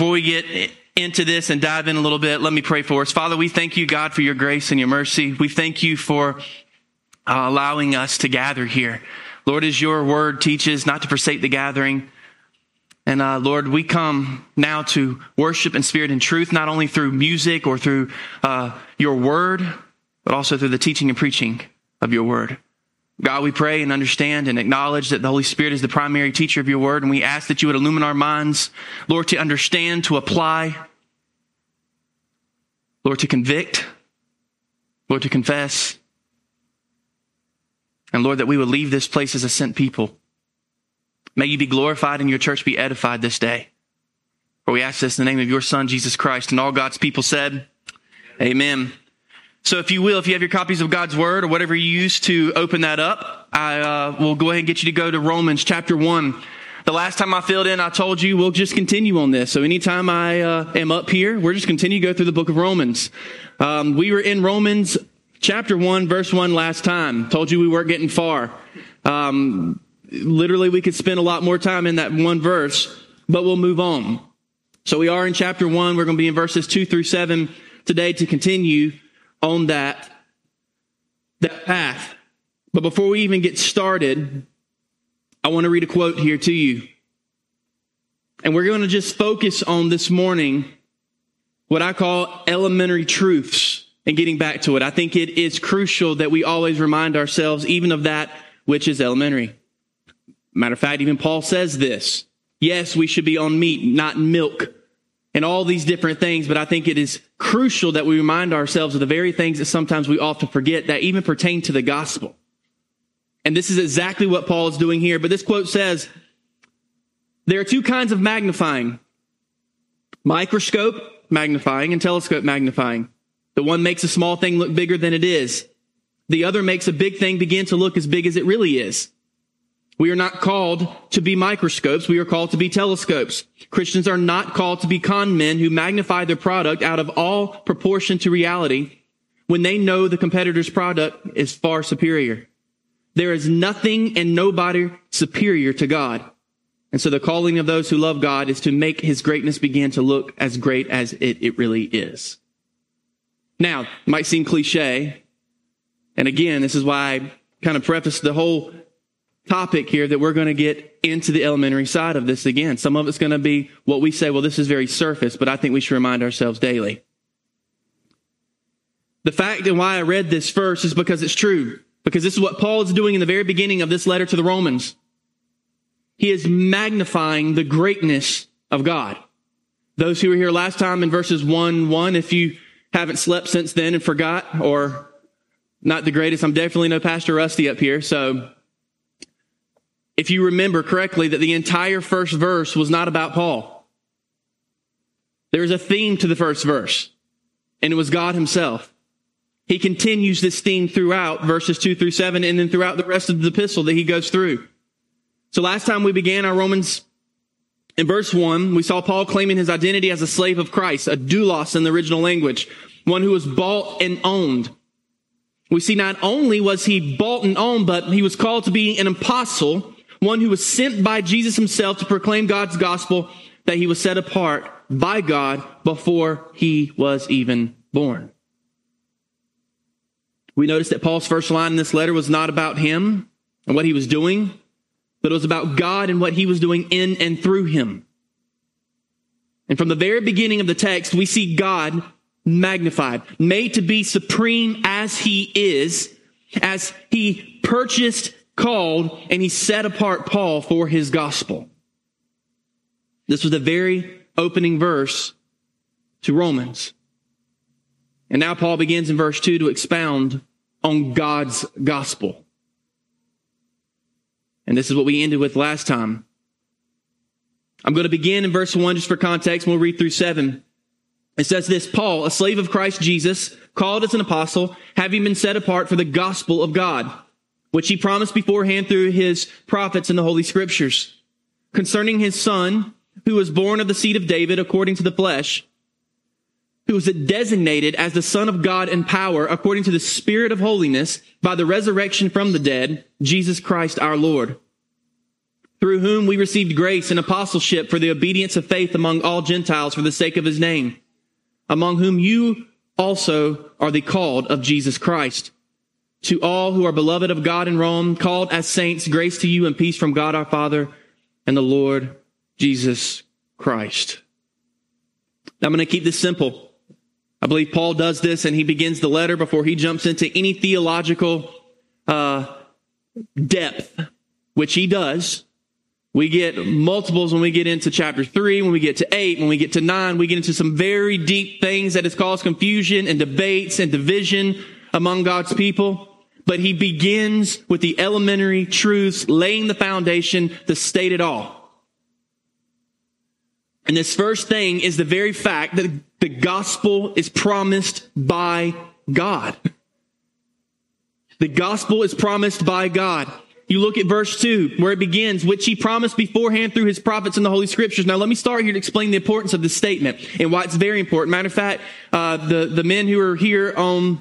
before we get into this and dive in a little bit, let me pray for us. Father, we thank you, God, for your grace and your mercy. We thank you for uh, allowing us to gather here. Lord, as your word teaches, not to forsake the gathering. And uh, Lord, we come now to worship in spirit and truth, not only through music or through uh, your word, but also through the teaching and preaching of your word. God, we pray and understand and acknowledge that the Holy Spirit is the primary teacher of your word, and we ask that you would illumine our minds, Lord, to understand, to apply, Lord, to convict, Lord, to confess, and Lord, that we would leave this place as a sent people. May you be glorified and your church be edified this day. For we ask this in the name of your Son, Jesus Christ, and all God's people said, Amen. So if you will, if you have your copies of God's Word or whatever you use to open that up, I uh, will go ahead and get you to go to Romans chapter 1. The last time I filled in, I told you we'll just continue on this. So anytime I uh, am up here, we're just continue to go through the book of Romans. Um, we were in Romans chapter 1, verse 1 last time. Told you we weren't getting far. Um, literally, we could spend a lot more time in that one verse, but we'll move on. So we are in chapter 1. We're going to be in verses 2 through 7 today to continue on that, that path. But before we even get started, I want to read a quote here to you. And we're going to just focus on this morning what I call elementary truths and getting back to it. I think it is crucial that we always remind ourselves even of that which is elementary. Matter of fact, even Paul says this. Yes, we should be on meat, not milk and all these different things, but I think it is crucial that we remind ourselves of the very things that sometimes we often forget that even pertain to the gospel. And this is exactly what Paul is doing here. But this quote says, there are two kinds of magnifying. Microscope magnifying and telescope magnifying. The one makes a small thing look bigger than it is. The other makes a big thing begin to look as big as it really is. We are not called to be microscopes. We are called to be telescopes. Christians are not called to be con men who magnify their product out of all proportion to reality when they know the competitor's product is far superior. There is nothing and nobody superior to God. And so the calling of those who love God is to make his greatness begin to look as great as it, it really is. Now, it might seem cliche. And again, this is why I kind of preface the whole topic here that we're going to get into the elementary side of this again. Some of it's going to be what we say, well, this is very surface, but I think we should remind ourselves daily. The fact and why I read this first is because it's true. Because this is what Paul is doing in the very beginning of this letter to the Romans. He is magnifying the greatness of God. Those who were here last time in verses 1 1, if you haven't slept since then and forgot, or not the greatest, I'm definitely no Pastor Rusty up here, so if you remember correctly, that the entire first verse was not about Paul. There's a theme to the first verse, and it was God himself. He continues this theme throughout verses two through seven and then throughout the rest of the epistle that he goes through. So last time we began our Romans in verse one, we saw Paul claiming his identity as a slave of Christ, a doulos in the original language, one who was bought and owned. We see not only was he bought and owned, but he was called to be an apostle one who was sent by Jesus himself to proclaim God's gospel, that he was set apart by God before he was even born. We notice that Paul's first line in this letter was not about him and what he was doing, but it was about God and what he was doing in and through him. And from the very beginning of the text, we see God magnified, made to be supreme as he is, as he purchased called and he set apart Paul for his gospel. This was the very opening verse to Romans. And now Paul begins in verse 2 to expound on God's gospel. And this is what we ended with last time. I'm going to begin in verse 1 just for context, and we'll read through 7. It says this Paul, a slave of Christ Jesus, called as an apostle, having been set apart for the gospel of God which he promised beforehand through his prophets in the Holy Scriptures, concerning his son, who was born of the seed of David according to the flesh, who was designated as the Son of God in power according to the Spirit of holiness by the resurrection from the dead, Jesus Christ our Lord, through whom we received grace and apostleship for the obedience of faith among all Gentiles for the sake of his name, among whom you also are the called of Jesus Christ. To all who are beloved of God in Rome, called as saints, grace to you and peace from God our Father and the Lord Jesus Christ. Now I'm going to keep this simple. I believe Paul does this and he begins the letter before he jumps into any theological uh, depth, which he does. We get multiples when we get into chapter three, when we get to eight, when we get to nine, we get into some very deep things that has caused confusion and debates and division among God's people. But he begins with the elementary truths, laying the foundation to state it all. And this first thing is the very fact that the gospel is promised by God. The gospel is promised by God. You look at verse 2, where it begins, which he promised beforehand through his prophets in the Holy Scriptures. Now, let me start here to explain the importance of this statement and why it's very important. Matter of fact, uh, the, the men who are here on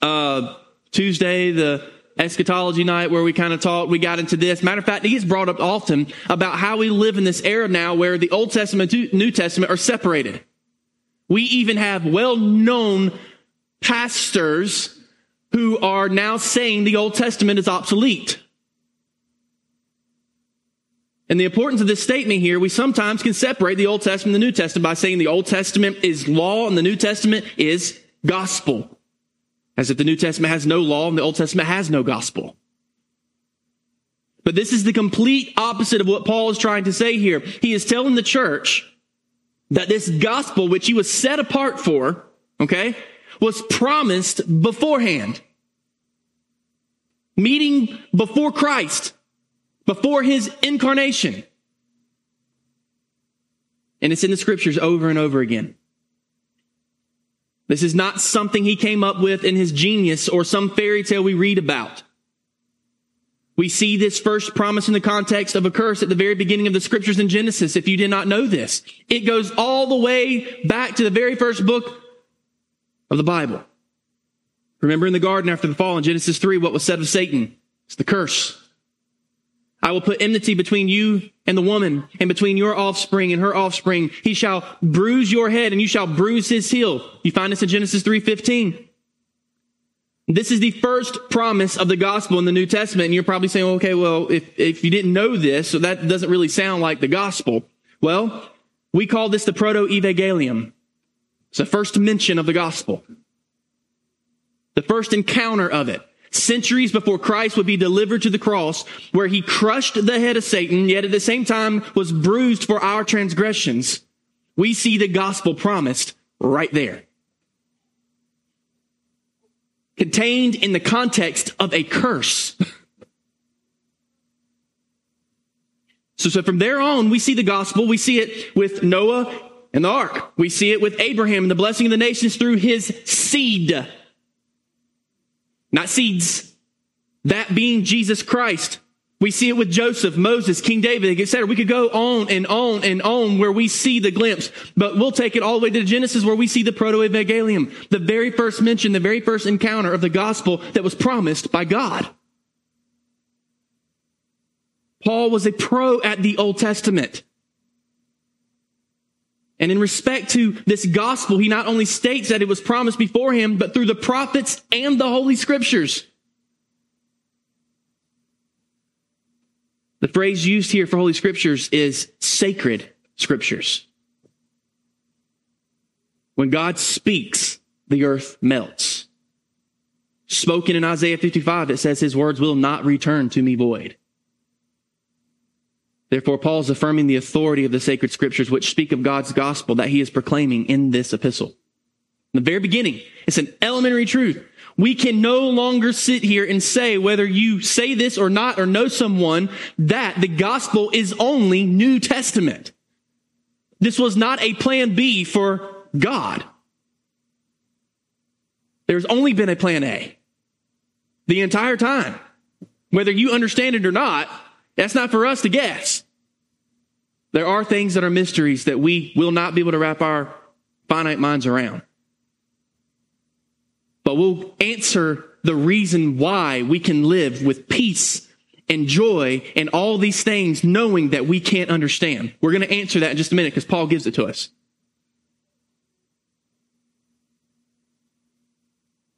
uh, Tuesday, the eschatology night where we kind of talked, we got into this. Matter of fact, it gets brought up often about how we live in this era now where the Old Testament and New Testament are separated. We even have well-known pastors who are now saying the Old Testament is obsolete. And the importance of this statement here, we sometimes can separate the Old Testament and the New Testament by saying the Old Testament is law and the New Testament is gospel. As if the New Testament has no law and the Old Testament has no gospel. But this is the complete opposite of what Paul is trying to say here. He is telling the church that this gospel, which he was set apart for, okay, was promised beforehand. Meeting before Christ before his incarnation. And it's in the scriptures over and over again. This is not something he came up with in his genius or some fairy tale we read about. We see this first promise in the context of a curse at the very beginning of the scriptures in Genesis, if you did not know this. It goes all the way back to the very first book of the Bible. Remember in the garden after the fall in Genesis 3, what was said of Satan? It's the curse. I will put enmity between you and the woman and between your offspring and her offspring. He shall bruise your head and you shall bruise his heel. You find this in Genesis 3:15. This is the first promise of the gospel in the New Testament. And you're probably saying, okay, well, if, if you didn't know this, so that doesn't really sound like the gospel. Well, we call this the proto-evangelium. It's the first mention of the gospel. The first encounter of it centuries before Christ would be delivered to the cross, where he crushed the head of Satan, yet at the same time was bruised for our transgressions. We see the gospel promised right there. Contained in the context of a curse. so, so from there on, we see the gospel. We see it with Noah and the ark. We see it with Abraham and the blessing of the nations through his seed not seeds. That being Jesus Christ. We see it with Joseph, Moses, King David, etc. We could go on and on and on where we see the glimpse, but we'll take it all the way to Genesis where we see the proto-evangelium, the very first mention, the very first encounter of the gospel that was promised by God. Paul was a pro at the Old Testament. And in respect to this gospel, he not only states that it was promised before him, but through the prophets and the Holy Scriptures. The phrase used here for Holy Scriptures is sacred Scriptures. When God speaks, the earth melts. Spoken in Isaiah 55, it says his words will not return to me void. Therefore, Paul is affirming the authority of the sacred scriptures, which speak of God's gospel that he is proclaiming in this epistle. In the very beginning, it's an elementary truth. We can no longer sit here and say whether you say this or not or know someone that the gospel is only New Testament. This was not a plan B for God. There's only been a plan A the entire time. Whether you understand it or not, that's not for us to guess. There are things that are mysteries that we will not be able to wrap our finite minds around. But we'll answer the reason why we can live with peace and joy and all these things knowing that we can't understand? We're going to answer that in just a minute because Paul gives it to us.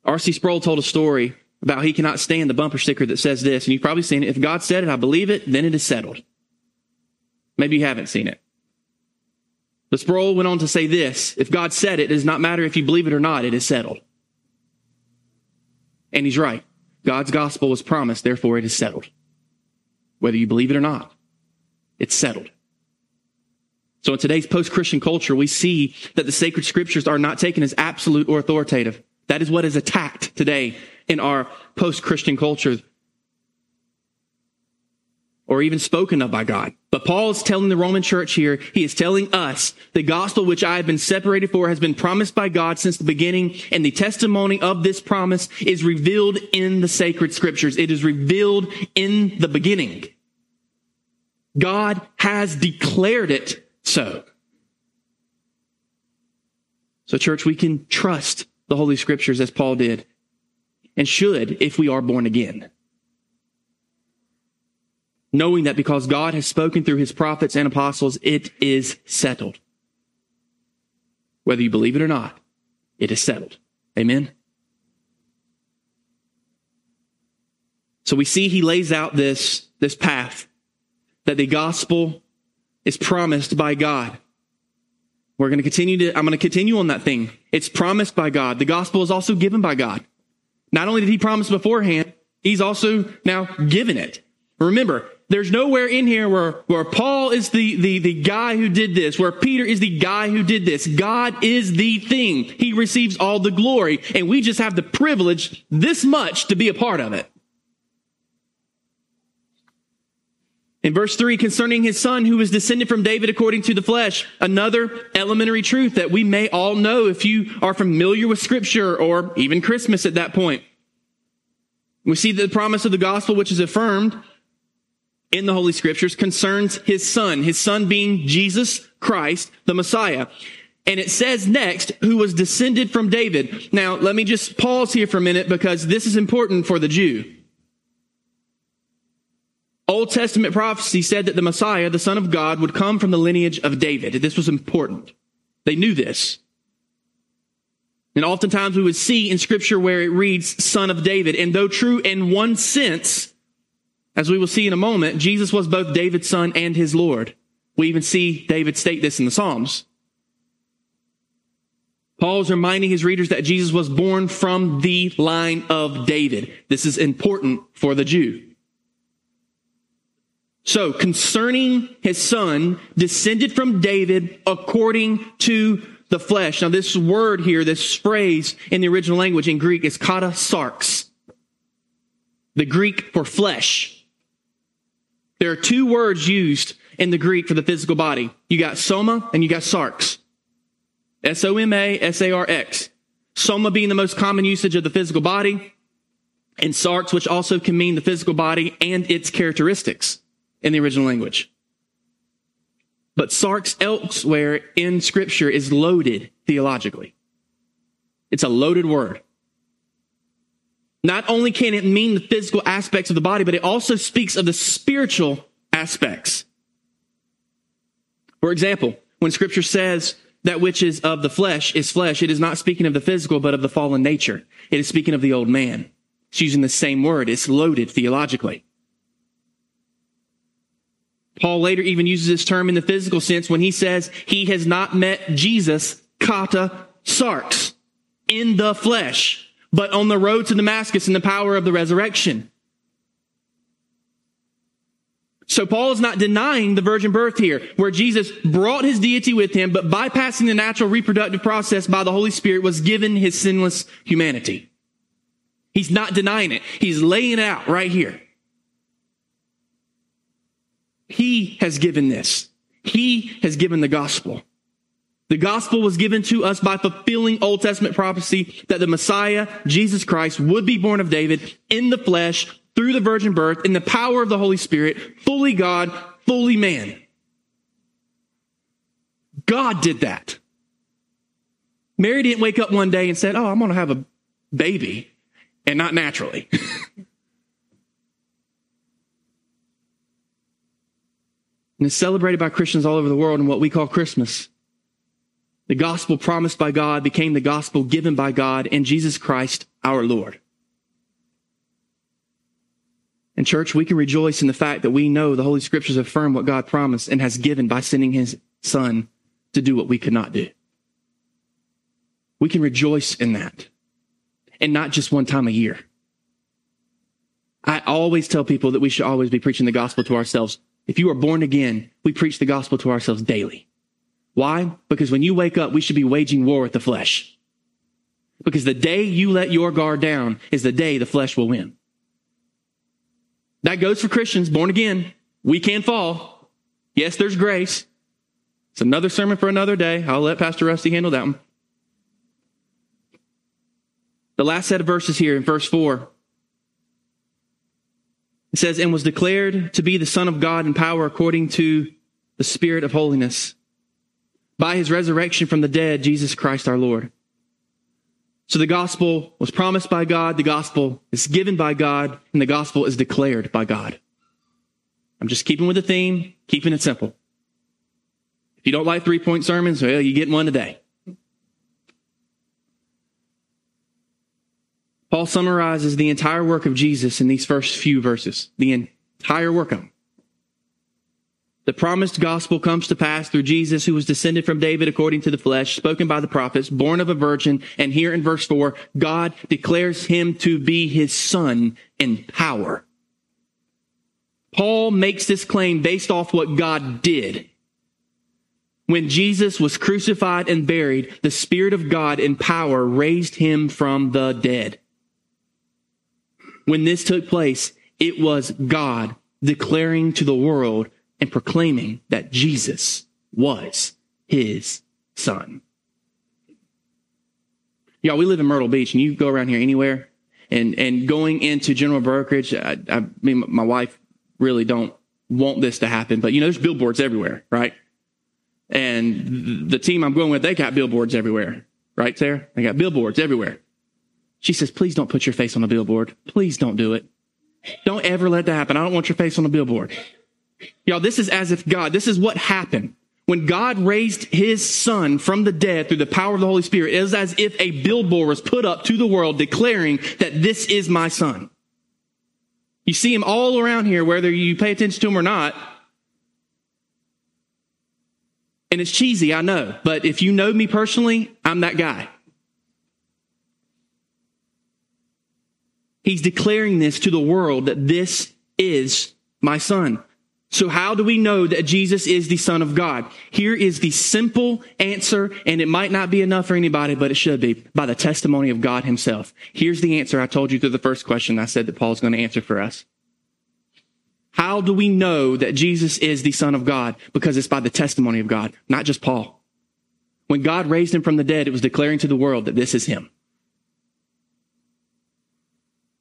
R.C. Sproul told a story about he cannot stand the bumper sticker that says this, and you've probably seen it. If God said it, I believe it, then it is settled. Maybe you haven't seen it. But Sproul went on to say this If God said it, it does not matter if you believe it or not, it is settled. And he's right. God's gospel was promised, therefore it is settled. Whether you believe it or not, it's settled. So in today's post-Christian culture, we see that the sacred scriptures are not taken as absolute or authoritative. That is what is attacked today in our post-Christian culture or even spoken of by God. But Paul is telling the Roman church here, he is telling us, the gospel which I have been separated for has been promised by God since the beginning, and the testimony of this promise is revealed in the sacred scriptures. It is revealed in the beginning. God has declared it so. So church, we can trust the Holy Scriptures as Paul did and should if we are born again. Knowing that because God has spoken through his prophets and apostles, it is settled. Whether you believe it or not, it is settled. Amen. So we see he lays out this, this path that the gospel is promised by God. We're going to continue to, I'm going to continue on that thing. It's promised by God. The gospel is also given by God. Not only did he promise beforehand, he's also now given it. Remember, there's nowhere in here where, where Paul is the, the, the guy who did this, where Peter is the guy who did this. God is the thing. He receives all the glory, and we just have the privilege this much to be a part of it. In verse 3, concerning his son who was descended from David according to the flesh, another elementary truth that we may all know if you are familiar with scripture or even Christmas at that point. We see the promise of the gospel, which is affirmed in the Holy Scriptures, concerns his son, his son being Jesus Christ, the Messiah. And it says next, who was descended from David. Now, let me just pause here for a minute because this is important for the Jew. Old Testament prophecy said that the Messiah, the Son of God, would come from the lineage of David. This was important. They knew this. And oftentimes we would see in scripture where it reads son of David. And though true in one sense, as we will see in a moment, Jesus was both David's son and his Lord. We even see David state this in the Psalms. Paul is reminding his readers that Jesus was born from the line of David. This is important for the Jew. So concerning his son, descended from David according to the flesh. Now this word here, this phrase in the original language in Greek is kata sarx. The Greek for flesh. There are two words used in the Greek for the physical body. You got soma and you got sarx. S-O-M-A, S-A-R-X. Soma being the most common usage of the physical body and sarx, which also can mean the physical body and its characteristics in the original language. But sarx elsewhere in scripture is loaded theologically. It's a loaded word. Not only can it mean the physical aspects of the body, but it also speaks of the spiritual aspects. For example, when scripture says that which is of the flesh is flesh, it is not speaking of the physical, but of the fallen nature. It is speaking of the old man. It's using the same word. It's loaded theologically. Paul later even uses this term in the physical sense when he says he has not met Jesus, kata sarx, in the flesh, but on the road to Damascus in the power of the resurrection. So Paul is not denying the virgin birth here, where Jesus brought his deity with him, but bypassing the natural reproductive process by the Holy Spirit was given his sinless humanity. He's not denying it. He's laying it out right here. He has given this. He has given the gospel. The gospel was given to us by fulfilling Old Testament prophecy that the Messiah, Jesus Christ, would be born of David in the flesh through the virgin birth in the power of the Holy Spirit, fully God, fully man. God did that. Mary didn't wake up one day and said, Oh, I'm going to have a baby and not naturally. and is celebrated by Christians all over the world in what we call Christmas. The gospel promised by God became the gospel given by God in Jesus Christ our Lord. And church, we can rejoice in the fact that we know the Holy Scriptures affirm what God promised and has given by sending His Son to do what we could not do. We can rejoice in that. And not just one time a year. I always tell people that we should always be preaching the gospel to ourselves. If you are born again, we preach the gospel to ourselves daily. Why? Because when you wake up, we should be waging war with the flesh. Because the day you let your guard down is the day the flesh will win. That goes for Christians, born again. We can fall. Yes, there's grace. It's another sermon for another day. I'll let Pastor Rusty handle that one. The last set of verses here in verse 4 it says, and was declared to be the Son of God in power according to the Spirit of holiness by his resurrection from the dead, Jesus Christ our Lord. So the gospel was promised by God, the gospel is given by God, and the gospel is declared by God. I'm just keeping with the theme, keeping it simple. If you don't like three point sermons, well, you get one today. Paul summarizes the entire work of Jesus in these first few verses. The entire work of him. The promised gospel comes to pass through Jesus, who was descended from David according to the flesh, spoken by the prophets, born of a virgin. And here in verse four, God declares him to be his son in power. Paul makes this claim based off what God did. When Jesus was crucified and buried, the Spirit of God in power raised him from the dead when this took place, it was God declaring to the world and proclaiming that Jesus was his son. Y'all, we live in Myrtle Beach and you go around here anywhere and, and going into general brokerage, I, I mean, my wife really don't want this to happen, but you know, there's billboards everywhere, right? And the team I'm going with, they got billboards everywhere, right, Sarah? They got billboards everywhere. She says, please don't put your face on a billboard. Please don't do it. Don't ever let that happen. I don't want your face on a billboard. Y'all, this is as if God, this is what happened. When God raised his son from the dead through the power of the Holy Spirit, it was as if a billboard was put up to the world declaring that this is my son. You see him all around here, whether you pay attention to him or not. And it's cheesy, I know, but if you know me personally, I'm that guy. He's declaring this to the world that this is my son. So how do we know that Jesus is the son of God? Here is the simple answer, and it might not be enough for anybody, but it should be by the testimony of God himself. Here's the answer I told you through the first question I said that Paul's going to answer for us. How do we know that Jesus is the son of God? Because it's by the testimony of God, not just Paul. When God raised him from the dead, it was declaring to the world that this is him.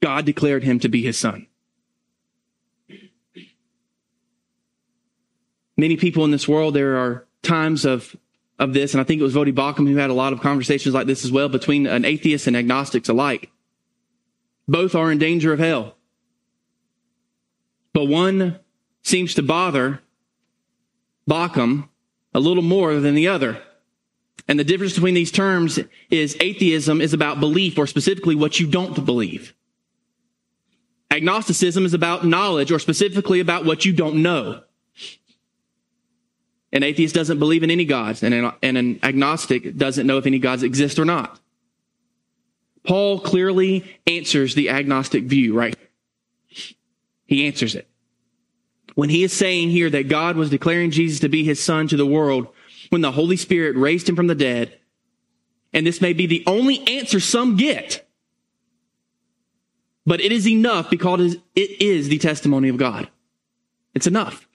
God declared him to be his son. Many people in this world, there are times of, of this, and I think it was Voddie Baucham who had a lot of conversations like this as well between an atheist and agnostics alike. Both are in danger of hell. But one seems to bother Baucham a little more than the other. And the difference between these terms is atheism is about belief or specifically what you don't believe. Agnosticism is about knowledge or specifically about what you don't know. An atheist doesn't believe in any gods and an, and an agnostic doesn't know if any gods exist or not. Paul clearly answers the agnostic view, right? He answers it. When he is saying here that God was declaring Jesus to be his son to the world when the Holy Spirit raised him from the dead, and this may be the only answer some get but it is enough because it is the testimony of God. It's enough.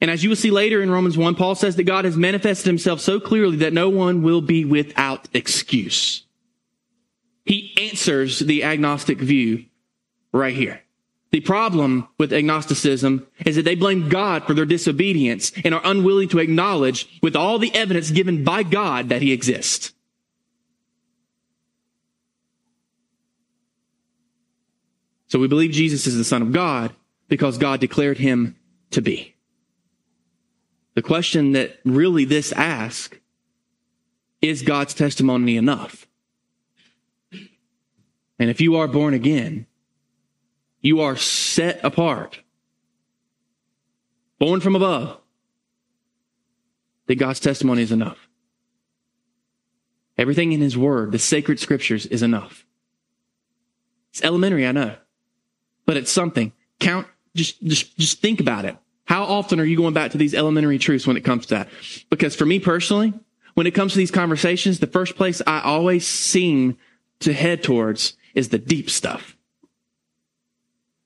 And as you will see later in Romans 1, Paul says that God has manifested himself so clearly that no one will be without excuse. He answers the agnostic view right here. The problem with agnosticism is that they blame God for their disobedience and are unwilling to acknowledge with all the evidence given by God that he exists. So we believe Jesus is the Son of God because God declared him to be. The question that really this asks is God's testimony enough? And if you are born again, you are set apart, born from above, that God's testimony is enough. Everything in His Word, the sacred scriptures, is enough. It's elementary, I know, but it's something. Count, just, just, just think about it. How often are you going back to these elementary truths when it comes to that? Because for me personally, when it comes to these conversations, the first place I always seem to head towards is the deep stuff.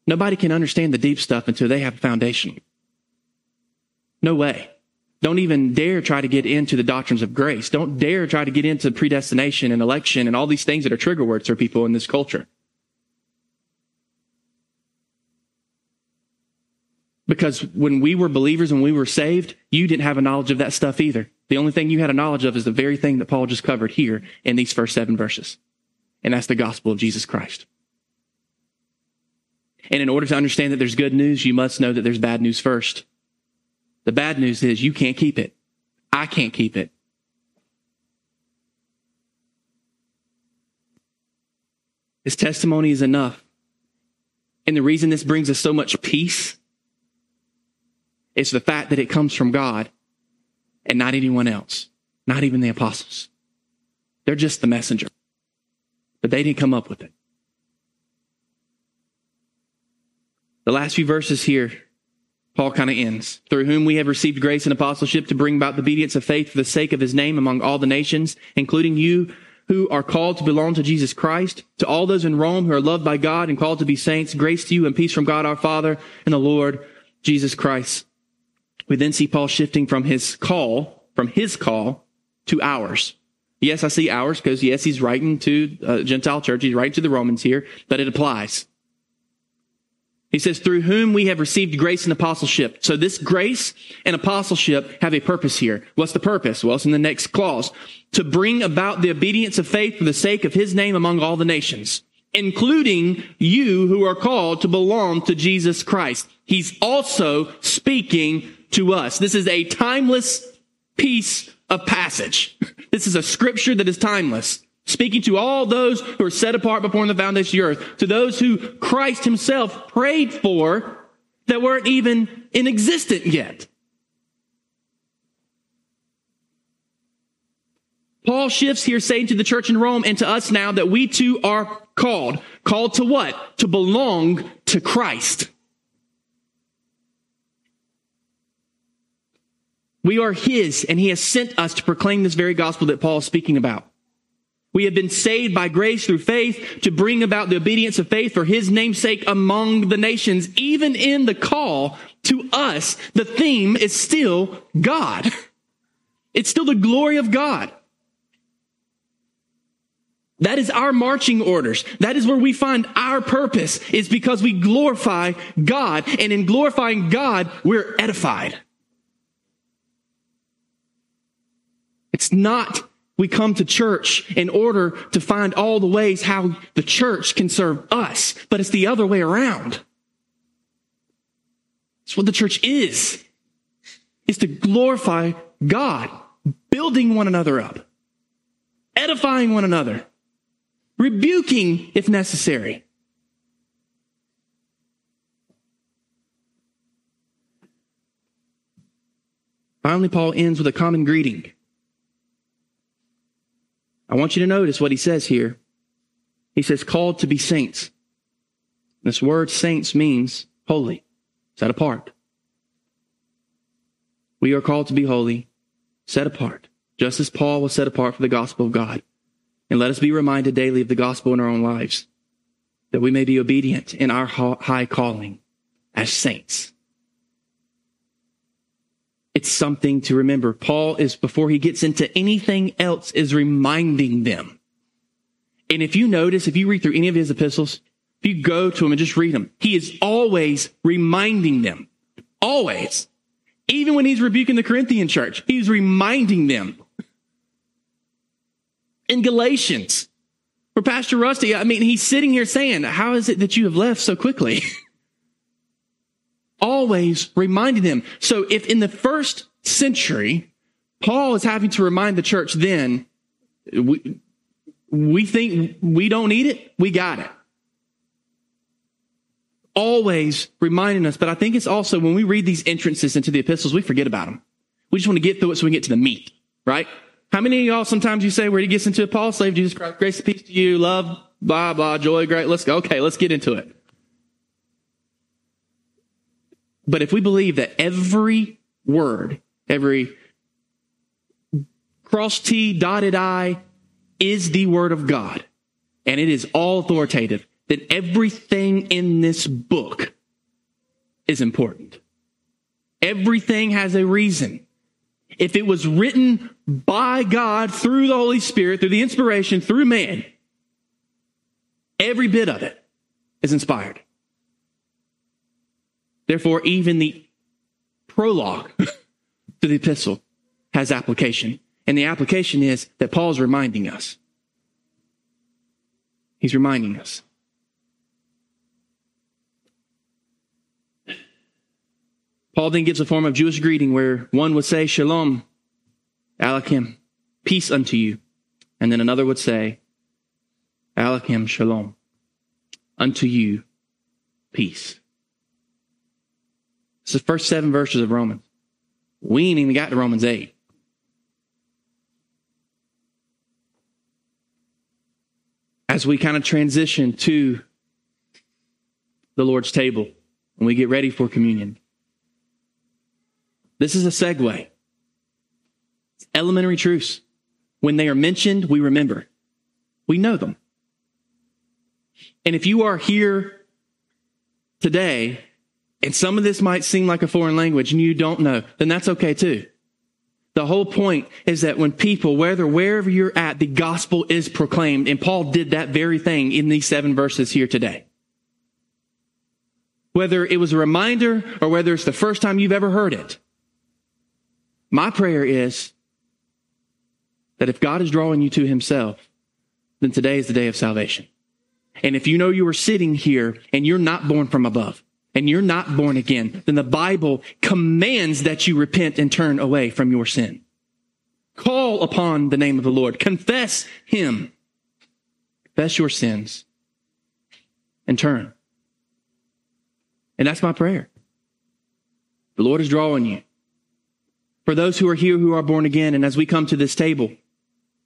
Nobody can understand the deep stuff until they have a foundation. No way. Don't even dare try to get into the doctrines of grace. Don't dare try to get into predestination and election and all these things that are trigger words for people in this culture. Because when we were believers and we were saved, you didn't have a knowledge of that stuff either. The only thing you had a knowledge of is the very thing that Paul just covered here in these first seven verses. And that's the gospel of Jesus Christ. And in order to understand that there's good news, you must know that there's bad news first. The bad news is you can't keep it. I can't keep it. His testimony is enough. And the reason this brings us so much peace is the fact that it comes from God and not anyone else, not even the apostles. They're just the messenger. But they didn't come up with it. The last few verses here Paul kind of ends. Through whom we have received grace and apostleship to bring about the obedience of faith for the sake of his name among all the nations, including you who are called to belong to Jesus Christ. To all those in Rome who are loved by God and called to be saints, grace to you and peace from God our Father and the Lord Jesus Christ. We then see Paul shifting from his call, from his call to ours. Yes, I see ours because yes, he's writing to a Gentile church. He's writing to the Romans here, but it applies. He says, through whom we have received grace and apostleship. So this grace and apostleship have a purpose here. What's the purpose? Well, it's in the next clause. To bring about the obedience of faith for the sake of his name among all the nations, including you who are called to belong to Jesus Christ. He's also speaking to us. This is a timeless piece of passage. This is a scripture that is timeless speaking to all those who are set apart before the foundation of the earth, to those who Christ himself prayed for that weren't even in existence yet. Paul shifts here saying to the church in Rome and to us now that we too are called. Called to what? To belong to Christ. We are His and He has sent us to proclaim this very gospel that Paul is speaking about. We have been saved by grace through faith to bring about the obedience of faith for his namesake among the nations. Even in the call to us, the theme is still God. It's still the glory of God. That is our marching orders. That is where we find our purpose is because we glorify God. And in glorifying God, we're edified. It's not we come to church in order to find all the ways how the church can serve us, but it's the other way around. It's what the church is. Is to glorify God, building one another up, edifying one another, rebuking if necessary. Finally, Paul ends with a common greeting. I want you to notice what he says here. He says, called to be saints. This word saints means holy, set apart. We are called to be holy, set apart, just as Paul was set apart for the gospel of God. And let us be reminded daily of the gospel in our own lives, that we may be obedient in our high calling as saints. It's something to remember. Paul is, before he gets into anything else, is reminding them. And if you notice, if you read through any of his epistles, if you go to him and just read them, he is always reminding them. Always. Even when he's rebuking the Corinthian church, he's reminding them. In Galatians, for Pastor Rusty, I mean, he's sitting here saying, how is it that you have left so quickly? always reminding them. So if in the first century, Paul is having to remind the church then, we, we think we don't need it, we got it. Always reminding us, but I think it's also when we read these entrances into the epistles, we forget about them. We just want to get through it so we get to the meat, right? How many of y'all sometimes you say where he gets into a Paul, slave Jesus Christ, grace peace to you, love, blah, blah, joy, great. Let's go. Okay, let's get into it. But if we believe that every word, every cross T, dotted I is the word of God, and it is all authoritative, then everything in this book is important. Everything has a reason. If it was written by God through the Holy Spirit, through the inspiration, through man, every bit of it is inspired. Therefore, even the prologue to the epistle has application. And the application is that Paul's reminding us. He's reminding us. Paul then gives a form of Jewish greeting where one would say, Shalom, Aleichem, peace unto you. And then another would say, Aleichem, Shalom, unto you, peace. It's the first seven verses of Romans. We ain't even got to Romans 8. As we kind of transition to the Lord's table and we get ready for communion, this is a segue. It's elementary truths. When they are mentioned, we remember. We know them. And if you are here today and some of this might seem like a foreign language and you don't know, then that's okay too. The whole point is that when people, whether wherever you're at, the gospel is proclaimed, and Paul did that very thing in these seven verses here today. Whether it was a reminder or whether it's the first time you've ever heard it, my prayer is that if God is drawing you to himself, then today is the day of salvation. And if you know you are sitting here and you're not born from above and you're not born again, then the Bible commands that you repent and turn away from your sin. Call upon the name of the Lord. Confess him. Confess your sins and turn. And that's my prayer. The Lord is drawing you for those who are here who are born again. And as we come to this table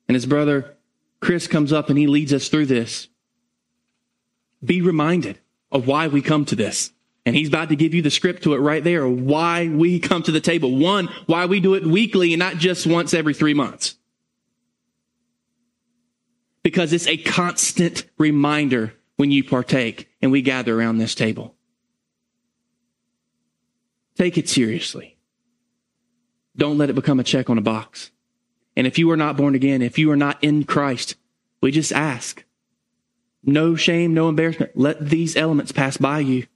and his brother Chris comes up and he leads us through this, be reminded of why we come to this. And he's about to give you the script to it right there, why we come to the table. One, why we do it weekly and not just once every three months. Because it's a constant reminder when you partake and we gather around this table. Take it seriously. Don't let it become a check on a box. And if you are not born again, if you are not in Christ, we just ask. No shame, no embarrassment. Let these elements pass by you.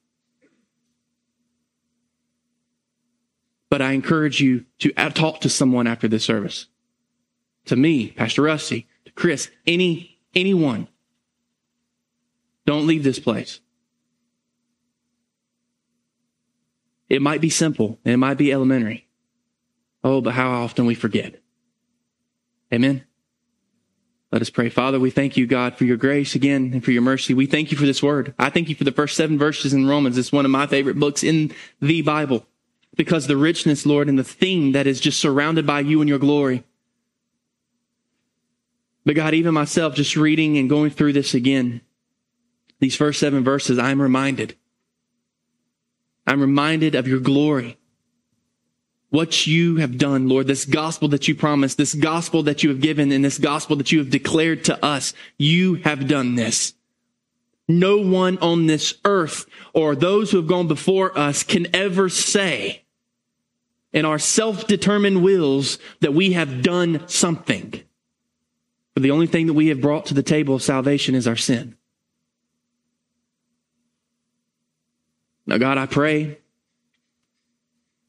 But I encourage you to talk to someone after this service. To me, Pastor Rusty, to Chris, any, anyone. Don't leave this place. It might be simple and it might be elementary. Oh, but how often we forget. Amen. Let us pray. Father, we thank you, God, for your grace again and for your mercy. We thank you for this word. I thank you for the first seven verses in Romans. It's one of my favorite books in the Bible because the richness, Lord, and the theme that is just surrounded by you and your glory. But God, even myself, just reading and going through this again, these first seven verses, I'm reminded. I'm reminded of your glory what you have done, Lord, this gospel that you promised, this gospel that you have given, and this gospel that you have declared to us. You have done this. No one on this earth or those who have gone before us can ever say in our self-determined wills that we have done something. But the only thing that we have brought to the table of salvation is our sin. Now, God, I pray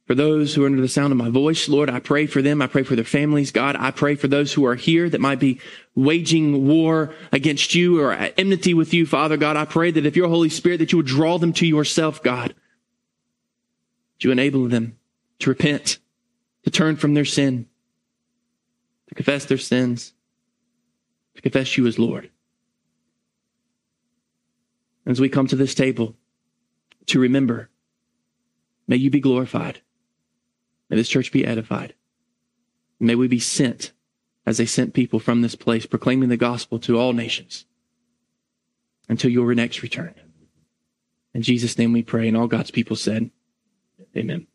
for those who are under the sound of my voice, Lord, I pray for them. I pray for their families. God, I pray for those who are here that might be waging war against you or at enmity with you, Father God. I pray that if your Holy Spirit, that you would draw them to yourself, God. Would you enable them to repent, to turn from their sin, to confess their sins, to confess you as Lord. As we come to this table, to remember, may you be glorified. May this church be edified. May we be sent as they sent people from this place, proclaiming the gospel to all nations until your next return. In Jesus' name we pray, and all God's people said, Amen.